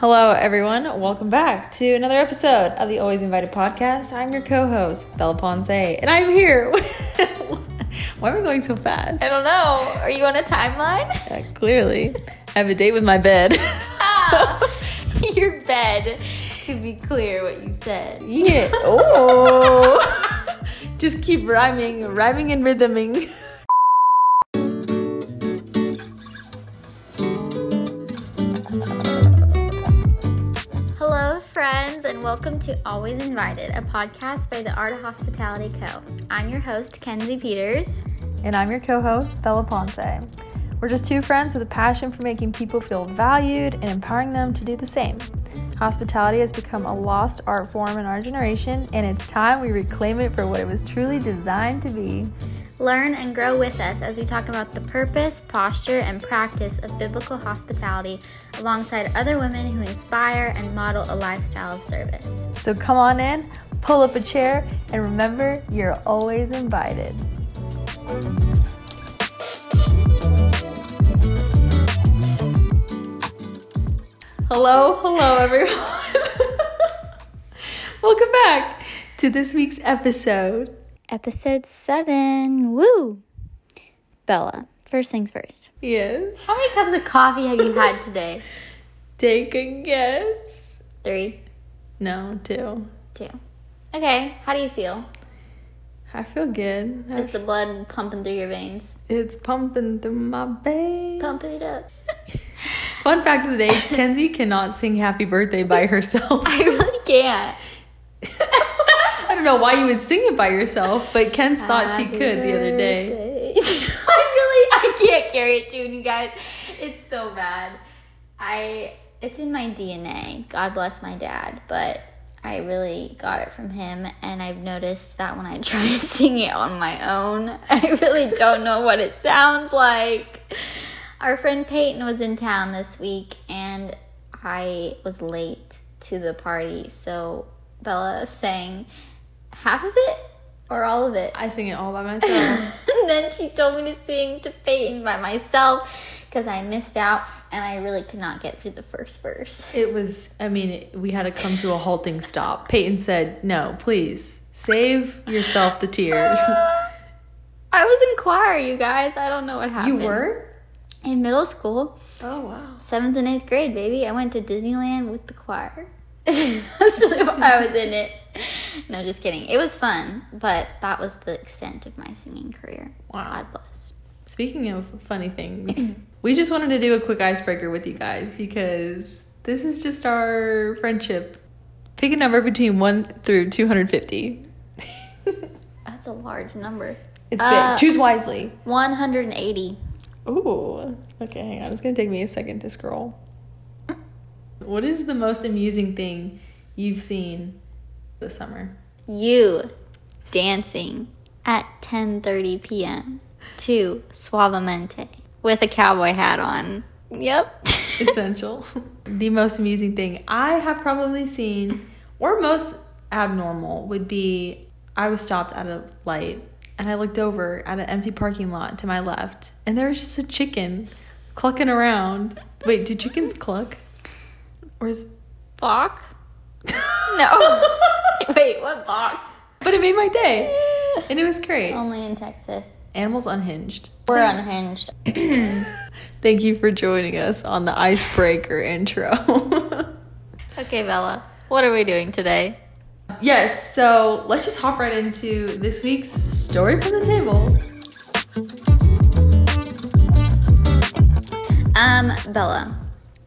Hello, everyone. Welcome back to another episode of the Always Invited podcast. I'm your co host, Bella Ponce, and I'm here. Why are we going so fast? I don't know. Are you on a timeline? Uh, clearly, I have a date with my bed. ah, your bed. To be clear, what you said. yeah. Oh. Just keep rhyming, rhyming and rhythming. Friends, and welcome to Always Invited, a podcast by the Art of Hospitality Co. I'm your host, Kenzie Peters. And I'm your co host, Bella Ponce. We're just two friends with a passion for making people feel valued and empowering them to do the same. Hospitality has become a lost art form in our generation, and it's time we reclaim it for what it was truly designed to be. Learn and grow with us as we talk about the purpose, posture, and practice of biblical hospitality alongside other women who inspire and model a lifestyle of service. So come on in, pull up a chair, and remember, you're always invited. Hello, hello, everyone. Welcome back to this week's episode. Episode 7. Woo! Bella, first things first. Yes. How many cups of coffee have you had today? Take a guess. Three, No, two. two. Okay, how do you feel? I feel good. I Is the blood pumping through your veins? It's pumping through my veins. Pump it up. Fun fact of the day Kenzie cannot sing happy birthday by herself. I really can't. I don't know why you would sing it by yourself, but Kens thought she could the other day. I really, I can't carry a tune, you guys. It's so bad. I, it's in my DNA. God bless my dad, but I really got it from him, and I've noticed that when I try to sing it on my own, I really don't know what it sounds like. Our friend Peyton was in town this week, and I was late to the party, so Bella sang half of it or all of it. I sing it all by myself. and then she told me to sing to Peyton by myself because I missed out and I really could not get through the first verse. It was, I mean, it, we had to come to a halting stop. Peyton said, No, please, save yourself the tears. I was in choir, you guys. I don't know what happened. you were? In middle school, Oh, wow. seventh and eighth grade, baby. I went to Disneyland with the choir. That's really why I was in it. No, just kidding. It was fun, but that was the extent of my singing career. Wow. God bless. Speaking of funny things, we just wanted to do a quick icebreaker with you guys because this is just our friendship. Pick a number between 1 through 250. That's a large number. It's Uh, big. Choose wisely. 180. Ooh. Okay, hang on. It's going to take me a second to scroll. What is the most amusing thing you've seen this summer? You dancing at 10:30 p.m. to Suavemente with a cowboy hat on. Yep. Essential. the most amusing thing I have probably seen, or most abnormal, would be I was stopped at a light and I looked over at an empty parking lot to my left, and there was just a chicken clucking around. Wait, do chickens cluck? Or is. Bach? No. Wait, what box? But it made my day, and it was great. Only in Texas. Animals unhinged. We're unhinged. Thank you for joining us on the icebreaker intro. Okay, Bella. What are we doing today? yes, so let's just hop right into this week's story from the table. Um, Bella,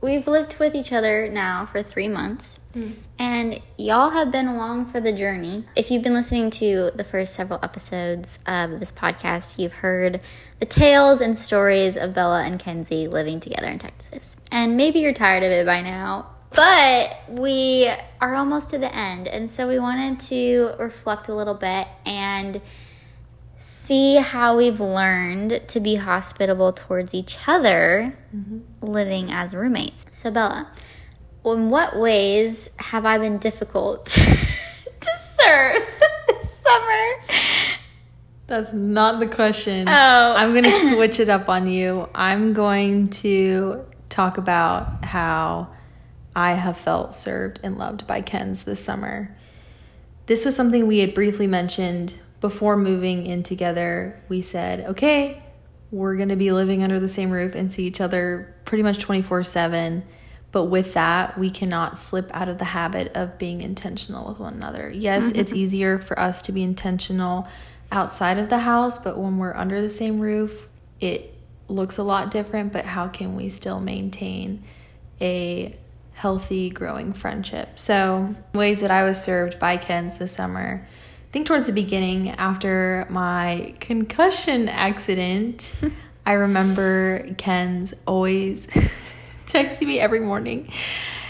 we've lived with each other now for three months, hmm. and y'all have been along for the journey. If you've been listening to the first several episodes of this podcast, you've heard the tales and stories of Bella and Kenzie living together in Texas. And maybe you're tired of it by now. But we are almost to the end, and so we wanted to reflect a little bit and see how we've learned to be hospitable towards each other mm-hmm. living as roommates. So, Bella, in what ways have I been difficult to serve this summer? That's not the question. Oh. I'm going to switch it up on you. I'm going to talk about how I have felt served and loved by Kens this summer. This was something we had briefly mentioned before moving in together. We said, okay, we're going to be living under the same roof and see each other pretty much 24 7. But with that, we cannot slip out of the habit of being intentional with one another. Yes, mm-hmm. it's easier for us to be intentional outside of the house, but when we're under the same roof, it looks a lot different. But how can we still maintain a healthy, growing friendship? So, ways that I was served by Kens this summer. I think towards the beginning, after my concussion accident, I remember Kens always texting me every morning,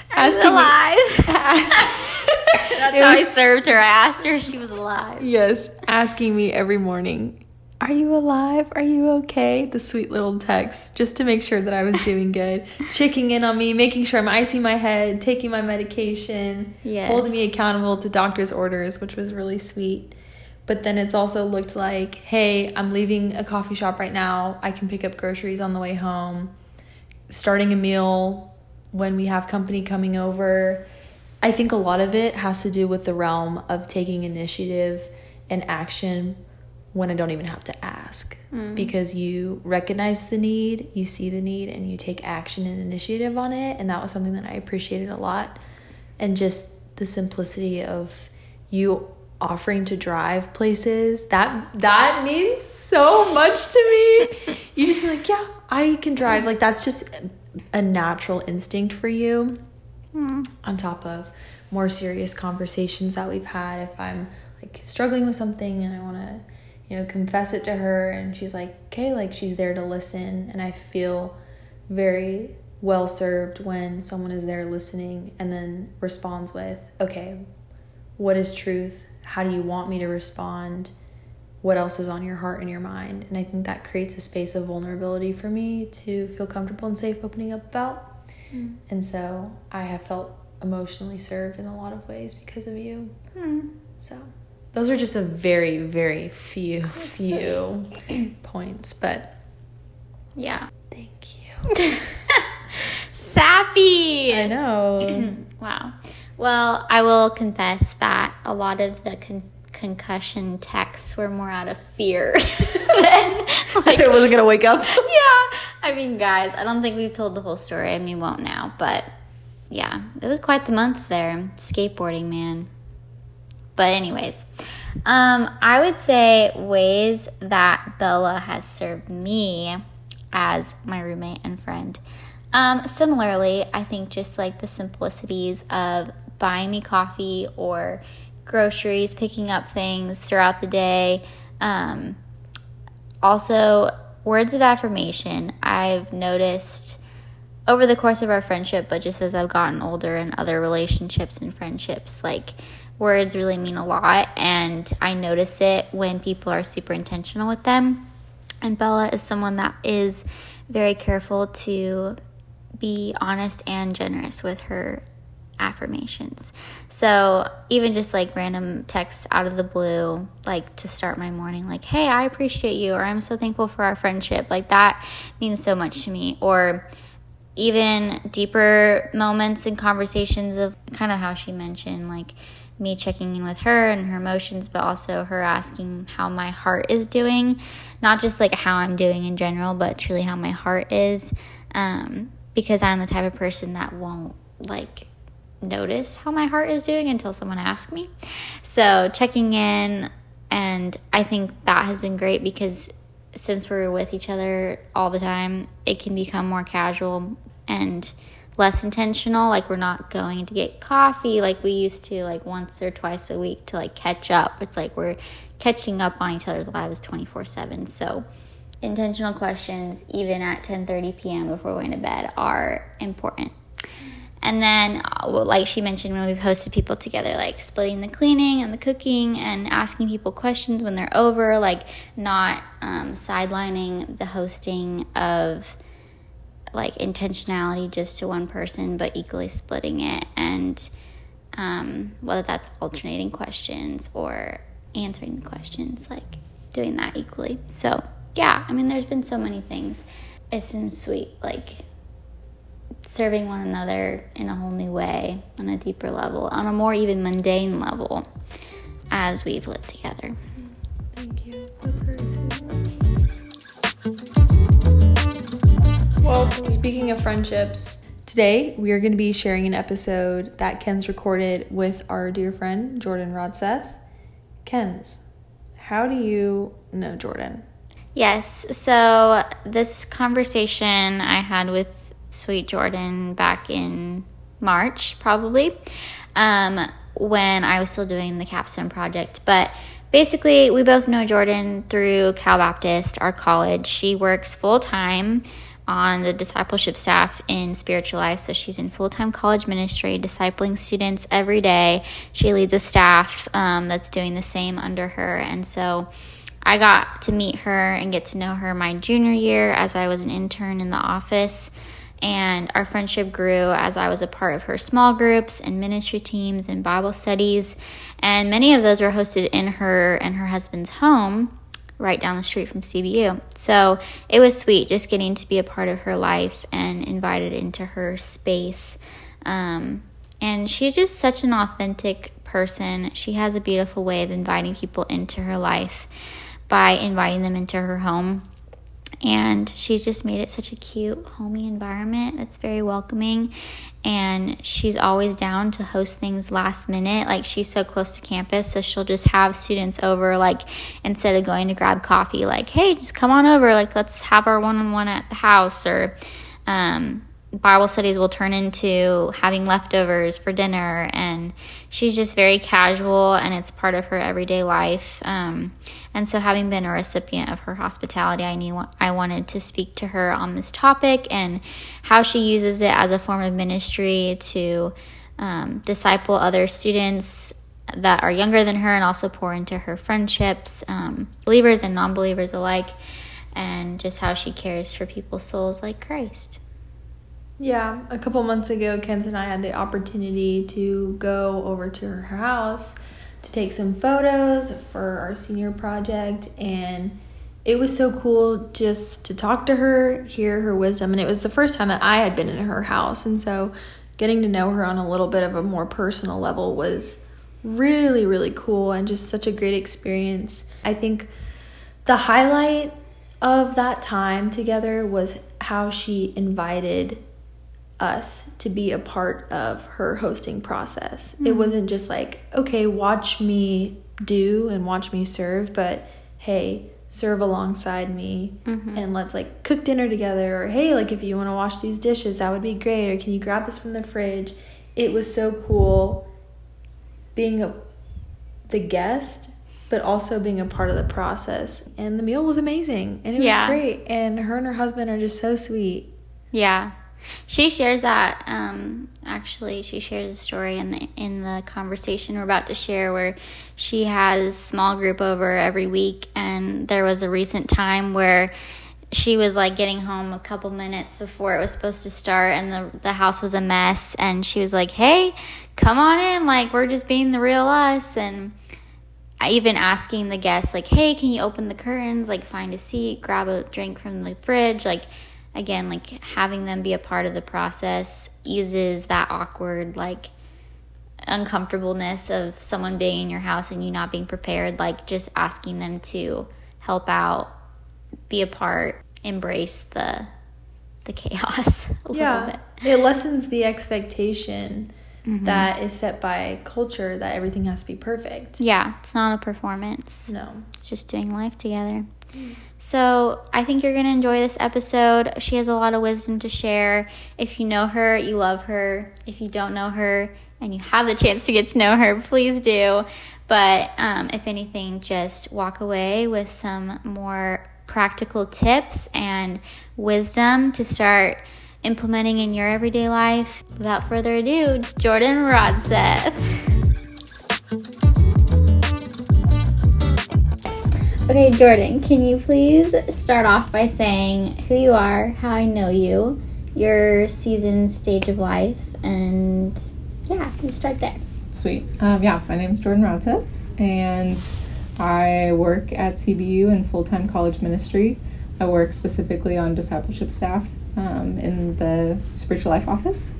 asking alive. Me, ask, That's how was, I served her. I asked her if she was alive. Yes, asking me every morning, "Are you alive? Are you okay?" The sweet little text, just to make sure that I was doing good, checking in on me, making sure I'm icing my head, taking my medication, yes. holding me accountable to doctor's orders, which was really sweet but then it's also looked like hey i'm leaving a coffee shop right now i can pick up groceries on the way home starting a meal when we have company coming over. I think a lot of it has to do with the realm of taking initiative and action when I don't even have to ask mm. because you recognize the need, you see the need, and you take action and initiative on it. And that was something that I appreciated a lot. And just the simplicity of you offering to drive places that that means so much to me you just be like yeah i can drive like that's just a natural instinct for you mm. on top of more serious conversations that we've had if i'm like struggling with something and i want to you know confess it to her and she's like okay like she's there to listen and i feel very well served when someone is there listening and then responds with okay what is truth how do you want me to respond? What else is on your heart and your mind? And I think that creates a space of vulnerability for me to feel comfortable and safe opening up about. Mm. And so I have felt emotionally served in a lot of ways because of you. Mm. So those are just a very, very few, few points, but yeah. Thank you. Sappy. I know. wow. Well, I will confess that a lot of the con- concussion texts were more out of fear than like it wasn't gonna wake up. yeah, I mean, guys, I don't think we've told the whole story, and we won't now. But yeah, it was quite the month there, skateboarding, man. But anyways, um, I would say ways that Bella has served me as my roommate and friend. Um, similarly, I think just like the simplicities of buying me coffee or groceries, picking up things throughout the day. Um, also, words of affirmation. I've noticed over the course of our friendship, but just as I've gotten older in other relationships and friendships, like words really mean a lot. And I notice it when people are super intentional with them. And Bella is someone that is very careful to be honest and generous with her affirmations. So even just like random texts out of the blue, like to start my morning, like, hey, I appreciate you, or I'm so thankful for our friendship, like that means so much to me. Or even deeper moments and conversations of kind of how she mentioned, like, me checking in with her and her emotions, but also her asking how my heart is doing. Not just like how I'm doing in general, but truly how my heart is. Um, because I'm the type of person that won't like notice how my heart is doing until someone asks me. So, checking in, and I think that has been great because since we're with each other all the time, it can become more casual and less intentional. Like, we're not going to get coffee like we used to, like once or twice a week to like catch up. It's like we're catching up on each other's lives 24 7. So, intentional questions even at 10:30 p.m. before going to bed are important. And then, uh, like she mentioned, when we've hosted people together, like splitting the cleaning and the cooking and asking people questions when they're over, like not um, sidelining the hosting of like intentionality just to one person, but equally splitting it. And um, whether that's alternating questions or answering the questions, like doing that equally. So, yeah, I mean, there's been so many things. It's been sweet. Like, serving one another in a whole new way, on a deeper level, on a more even mundane level as we've lived together. Speaking of friendships, today we are going to be sharing an episode that Kens recorded with our dear friend Jordan Rodseth. Kens, how do you know Jordan? Yes, so this conversation I had with Sweet Jordan back in March, probably, um, when I was still doing the capstone project. But basically, we both know Jordan through Cal Baptist, our college. She works full time on the discipleship staff in spiritual life. So she's in full time college ministry, discipling students every day. She leads a staff um, that's doing the same under her. And so I got to meet her and get to know her my junior year as I was an intern in the office and our friendship grew as I was a part of her small groups and ministry teams and Bible studies. And many of those were hosted in her and her husband's home right down the street from CBU. So it was sweet just getting to be a part of her life and invited into her space. Um, and she's just such an authentic person. She has a beautiful way of inviting people into her life by inviting them into her home and she's just made it such a cute, homey environment that's very welcoming. And she's always down to host things last minute. Like she's so close to campus, so she'll just have students over, like instead of going to grab coffee, like, hey, just come on over, like let's have our one on one at the house, or um, Bible studies will turn into having leftovers for dinner, and she's just very casual, and it's part of her everyday life. Um, and so, having been a recipient of her hospitality, I knew I wanted to speak to her on this topic and how she uses it as a form of ministry to um, disciple other students that are younger than her, and also pour into her friendships, um, believers and non-believers alike, and just how she cares for people's souls like Christ. Yeah, a couple months ago, Kens and I had the opportunity to go over to her house to take some photos for our senior project, and it was so cool just to talk to her, hear her wisdom, and it was the first time that I had been in her house, and so getting to know her on a little bit of a more personal level was really, really cool and just such a great experience. I think the highlight of that time together was how she invited us to be a part of her hosting process. Mm-hmm. It wasn't just like, okay, watch me do and watch me serve, but hey, serve alongside me mm-hmm. and let's like cook dinner together or hey, like if you want to wash these dishes, that would be great or can you grab this from the fridge? It was so cool being a the guest but also being a part of the process. And the meal was amazing and it yeah. was great and her and her husband are just so sweet. Yeah. She shares that. Um, actually, she shares a story in the in the conversation we're about to share, where she has small group over every week, and there was a recent time where she was like getting home a couple minutes before it was supposed to start and the the house was a mess and she was like hey come on in like we're just being the real us and even asking the guests like hey can you open the curtains like find a seat grab a drink from the fridge like again like having them be a part of the process eases that awkward like uncomfortableness of someone being in your house and you not being prepared like just asking them to help out be a part embrace the the chaos yeah. it lessens the expectation mm-hmm. that is set by culture that everything has to be perfect. Yeah it's not a performance. No. It's just doing life together. So I think you're going to enjoy this episode. She has a lot of wisdom to share. If you know her, you love her. If you don't know her and you have the chance to get to know her, please do. But um, if anything, just walk away with some more practical tips and wisdom to start implementing in your everyday life. Without further ado, Jordan Rodseth. Okay, Jordan, can you please start off by saying who you are, how I know you, your season, stage of life, and yeah, you start there. Sweet. Um, yeah, my name is Jordan Rodseth, and I work at CBU in full time college ministry. I work specifically on discipleship staff, um, in the spiritual life office,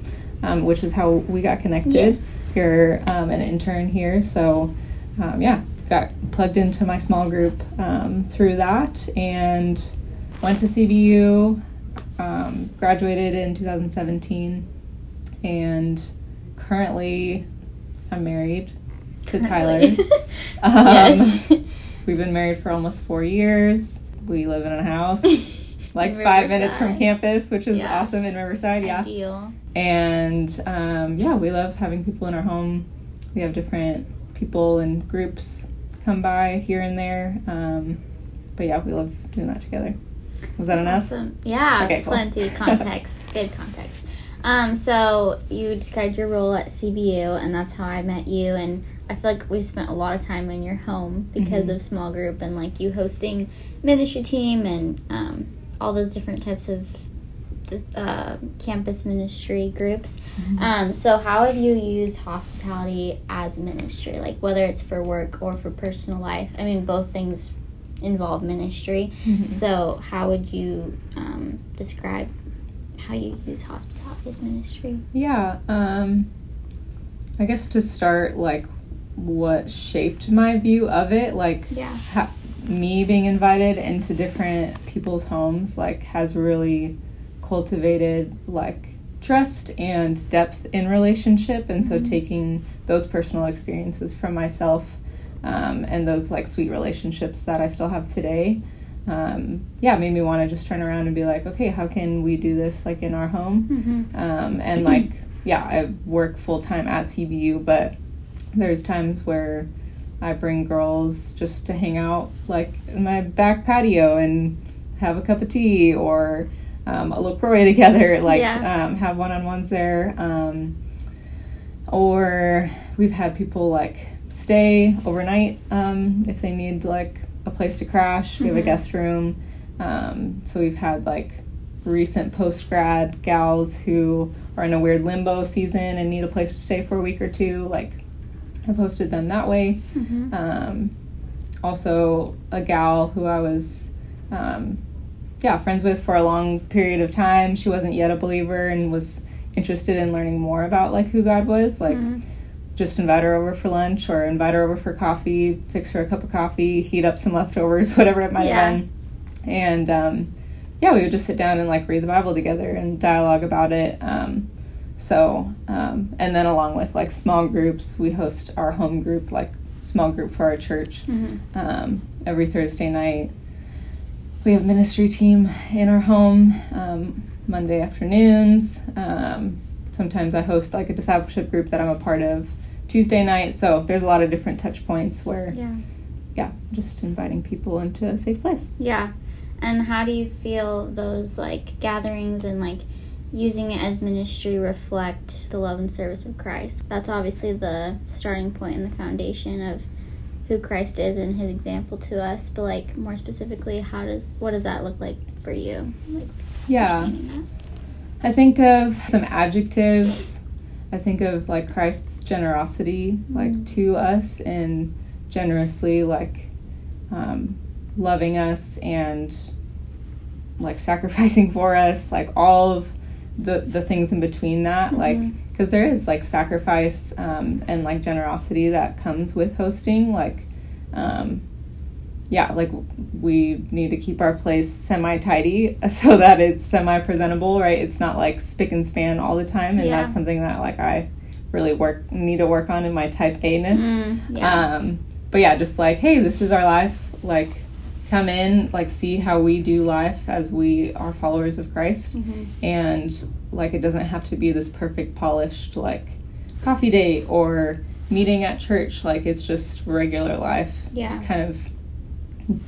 um, which is how we got connected. Yes. You're um, an intern here, so um, yeah, got plugged into my small group um, through that and went to CBU, um, graduated in 2017, and currently I'm married to Tyler. Um, yes. We've been married for almost four years. We live in a house like five minutes from campus, which is Yeah. awesome in Riverside. Yeah. Ideal. And um, yeah, we love having people in our home. We have different people and groups come by here and there. Um, but yeah, we love doing that together. Was that enough? Awesome. Yeah, Okay, cool. plenty context. Good context. Um, so you described your role at CBU, and that's how I met you. And I feel like we spent a lot of time in your home because Mhm. of small group and like you hosting ministry team and um, all those different types of uh, campus ministry groups. Mm-hmm. Um, so how have you used hospitality as ministry, like whether it's for work or for personal life? I mean, both things involve ministry. Mhm. So, how would you um, describe how you use hospitality as ministry? Yeah. Um, I guess to start, like, what shaped my view of it, like, Yeah. ha- me being invited into different people's homes like has really cultivated like trust and depth in relationship and so taking those personal experiences from myself um, and those like sweet relationships that i still have today um, yeah made me want to just turn around and be like okay how can we do this like in our home Mm-hmm. um, and like yeah i work full-time at cbu but there's times where i bring girls just to hang out like in my back patio and have a cup of tea or um, a LaCroix together like Yeah. um, have one-on-ones there um, or we've had people like stay overnight um, if they need like a place to crash we have a Mhm. guest room um, so we've had like recent post grad gals who are in a weird limbo season and need a place to stay for a week or two. Like, I've hosted them that way. Mm-hmm. Um, also, a gal who I was, um, yeah, friends with for a long period of time. She wasn't yet a believer and was interested in learning more about like who God was. Like, Mhm. just invite her over for lunch or invite her over for coffee, fix her a cup of coffee, heat up some leftovers, whatever it might Yeah. have been. And um, yeah, we would just sit down and like read the Bible together and dialogue about it. Um, so, um, and then along with like small groups, we host our home group, like small group for our church Mhm. um, every Thursday night. We have ministry team in our home um, Monday afternoons. Um, sometimes I host like a discipleship group that I'm a part of Tuesday night. So there's a lot of different touch points where, Yeah. yeah, just inviting people into a safe place. Yeah. And how do you feel those like gatherings and like using it as ministry reflect the love and service of Christ? That's obviously the starting point and the foundation of who Christ is and his example to us, but like more specifically, how does what does that look like for you? Like Yeah. I think of some adjectives. I think of like Christ's generosity, like to us, and generously like um, loving us and like sacrificing for us, like all of the the things in between that, like Mhm. because there is like sacrifice um, and like generosity that comes with hosting, like. Um, yeah, like we need to keep our place semi tidy so that it's semi presentable, right? It's not like spick and span all the time, and Yeah. that's something that like I really work need to work on in my type A ness. Mm, yeah. Um, but yeah, just like hey, this is our life. Like, come in, like see how we do life as we are followers of Christ, Mhm. and like it doesn't have to be this perfect polished like coffee date or meeting at church. Like it's just regular life Yeah. kind of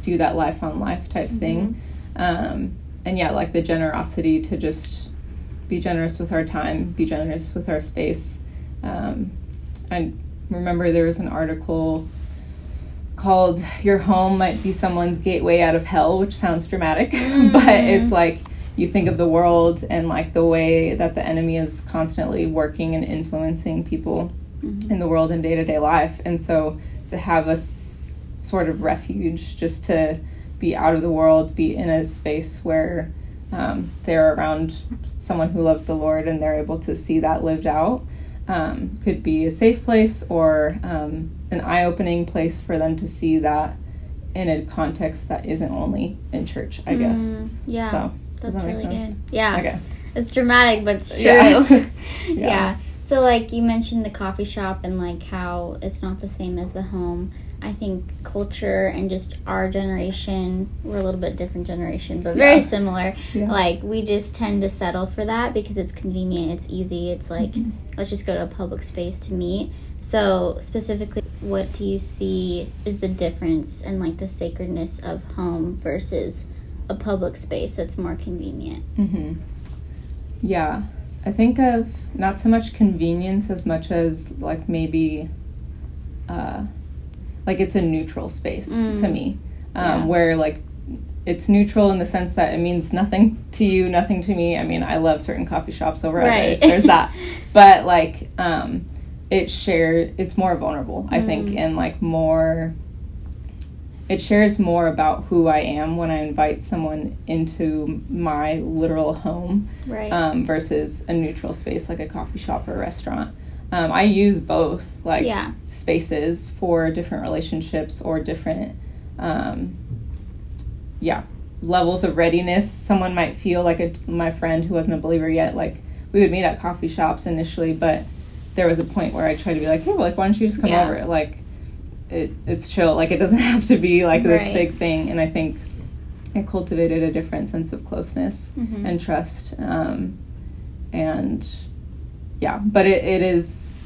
do that life on life type thing. Um, and yeah, like the generosity to just be generous with our time, be generous with our space. Um, I remember there was an article called Your Home Might Be Someone's Gateway Out of Hell, which sounds dramatic, but it's like you think of the world and like the way that the enemy is constantly working and influencing people in the world in day to day life. And so to have a s- sort of refuge just to be out of the world, be in a space where um, they're around someone who loves the Lord and they're able to see that lived out. Um, could be a safe place or um, an eye opening place for them to see that in a context that isn't only in church, I guess. Mm, yeah. So, That's that make really sense? good. Yeah. okay. It's dramatic, but it's true. Yeah. yeah. So like you mentioned the coffee shop and like how it's not the same as the home. I think culture and just our generation, we're a little bit different generation, but very Yeah. similar. Yeah. Like we just tend to settle for that because it's convenient, it's easy, it's like Mm-hmm. let's just go to a public space to meet. So specifically what do you see is the difference and like the sacredness of home versus a public space that's more convenient? Mm-hmm. Yeah, I think of not so much convenience as much as like maybe, uh, like it's a neutral space to Mm. me, um, Yeah. where like it's neutral in the sense that it means nothing to you, nothing to me. I mean, I love certain coffee shops over Right. others. There's that, but like um, it shared. It's more vulnerable, I think, Mm. and like more it shares more about who I am when I invite someone into my literal home Right. um, versus a neutral space like a coffee shop or a restaurant. Um, I use both like Yeah. spaces for different relationships or different, um, yeah, levels of readiness. Someone might feel like a, my friend who wasn't a believer yet, like we would meet at coffee shops initially, but there was a point where I tried to be like, hey, like why don't you just come Yeah. over? Like it, it's chill. Like it doesn't have to be like this Right. big thing. And I think it cultivated a different sense of closeness Mhm. and trust. Um, and yeah, but it, it is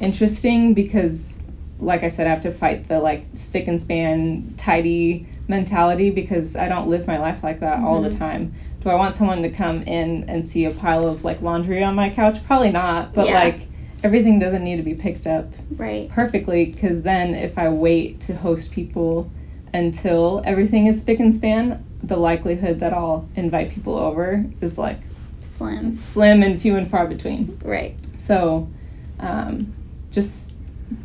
interesting because, like I said, I have to fight the like spick and span, tidy mentality because I don't live my life like that all the Mhm. time. Do I want someone to come in and see a pile of like laundry on my couch? Probably not. But Yeah. like everything doesn't need to be picked up right. perfectly because then if I wait to host people until everything is spick and span, the likelihood that I'll invite people over is like Slim. slim and few and far between. Right. So, um, just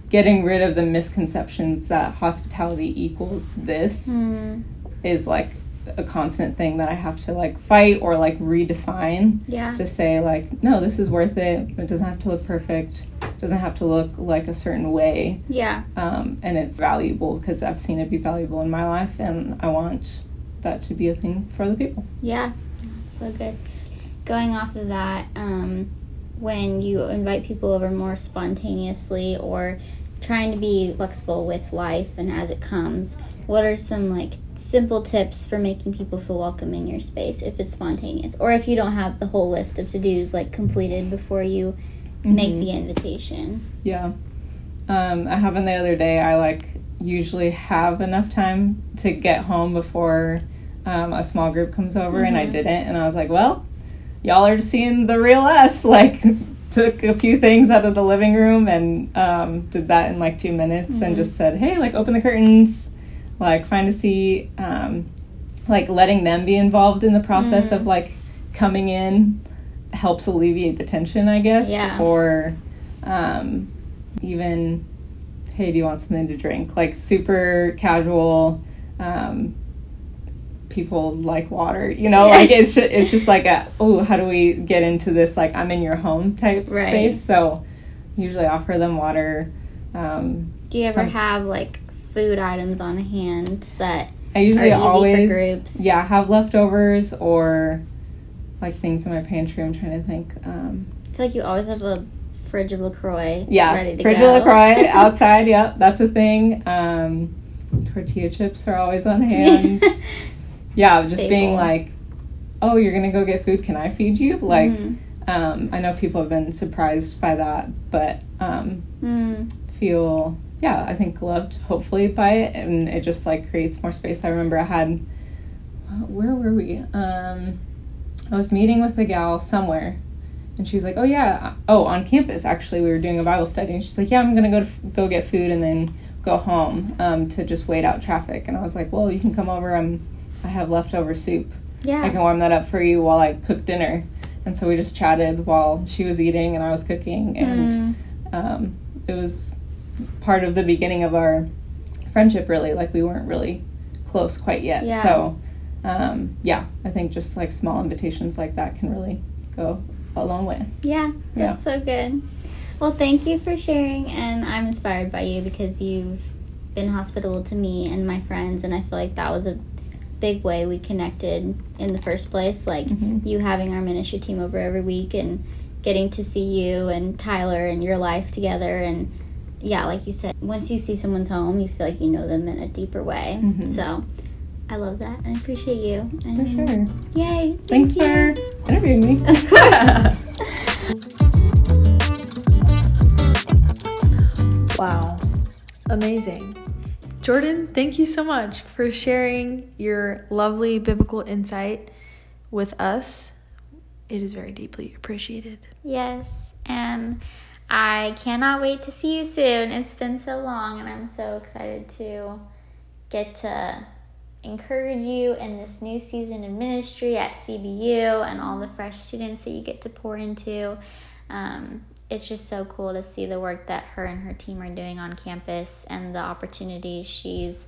getting rid of the misconceptions that hospitality equals this Mm, is like a constant thing that I have to like fight or like redefine yeah. to say like no this is worth it it doesn't have to look perfect it doesn't have to look like a certain way yeah. um, and it's valuable because I've seen it be valuable in my life, and I want that to be a thing for other people. Yeah. So good. Going off of that, um, when you invite people over more spontaneously or trying to be flexible with life and as it comes, what are some like simple tips for making people feel welcome in your space if it's spontaneous or if you don't have the whole list of to-dos like completed before you make Mhm. the invitation? Yeah, um, I happened the other day. I like usually have enough time to get home before um, a small group comes over, and I Mhm. didn't, and I was like, well, y'all are seeing the real us. Like, took a few things out of the living room and um, did that in like two minutes, and Mhm. just said, hey, like open the curtains, like seat, um, like letting them be involved in the process Mm. of like coming in helps alleviate the tension, I guess, Yeah. or um, even hey do you want something to drink like super casual um, people like water you know Yeah. like it's just, it's just like a oh how do we get into this like i'm in your home type Right. space so usually offer them water um, Do you ever Some- have like food items on hand that i usually always groups. yeah have leftovers or like things in my pantry i'm trying to think um, I feel like you always have a fridge of LaCroix Yeah, ready to fridge go. of LaCroix outside. Yep, that's a thing. Um, tortilla chips are always on hand. yeah, just being like, oh, you're gonna go get food. Can I feed you? Like, Mhm. um, I know people have been surprised by that, but um, Mm. feel yeah, I think loved hopefully by it, and it just like creates more space. I remember I had where were we? Um, I was meeting with a gal somewhere, and she's like, "Oh yeah, oh on campus actually. We were doing a Bible study, and she's like, "Yeah, I'm gonna go to, go get food and then go home um, to just wait out traffic." And I was like, "Well, you can come over. I'm I have leftover soup. Yeah. I can warm that up for you while I cook dinner." And so we just chatted while she was eating and I was cooking, and Mm. um, it was part of the beginning of our friendship. Really, like we weren't really close quite yet. Yeah. So um, yeah, I think just like small invitations like that can really go a long way. Yeah, that's yeah. so good. Well, thank you for sharing, and I'm inspired by you because you've been hospitable to me and my friends, and I feel like that was a big way we connected in the first place. Like mm-hmm. you having our ministry team over every week and getting to see you and Tyler and your life together and yeah, like you said, once you see someone's home, you feel like you know them in a deeper way. Mm-hmm. So I love that and I appreciate you. And for sure. Yay. Thanks for interviewing me. Of course. wow. Amazing. Jordan, thank you so much for sharing your lovely biblical insight with us. It is very deeply appreciated. Yes. And I cannot wait to see you soon. It's been so long, and I'm so excited to get to encourage you in this new season of ministry at CBU and all the fresh students that you get to pour into. Um, it's just so cool to see the work that her and her team are doing on campus and the opportunities she's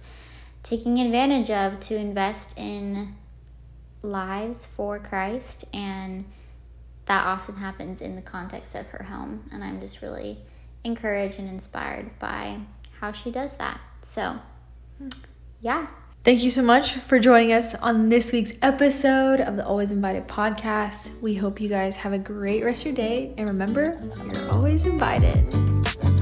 taking advantage of to invest in lives for Christ and that often happens in the context of her home and I'm just really encouraged and inspired by how she does that. So, yeah. Thank you so much for joining us on this week's episode of the Always Invited podcast. We hope you guys have a great rest of your day. And remember, you're always invited.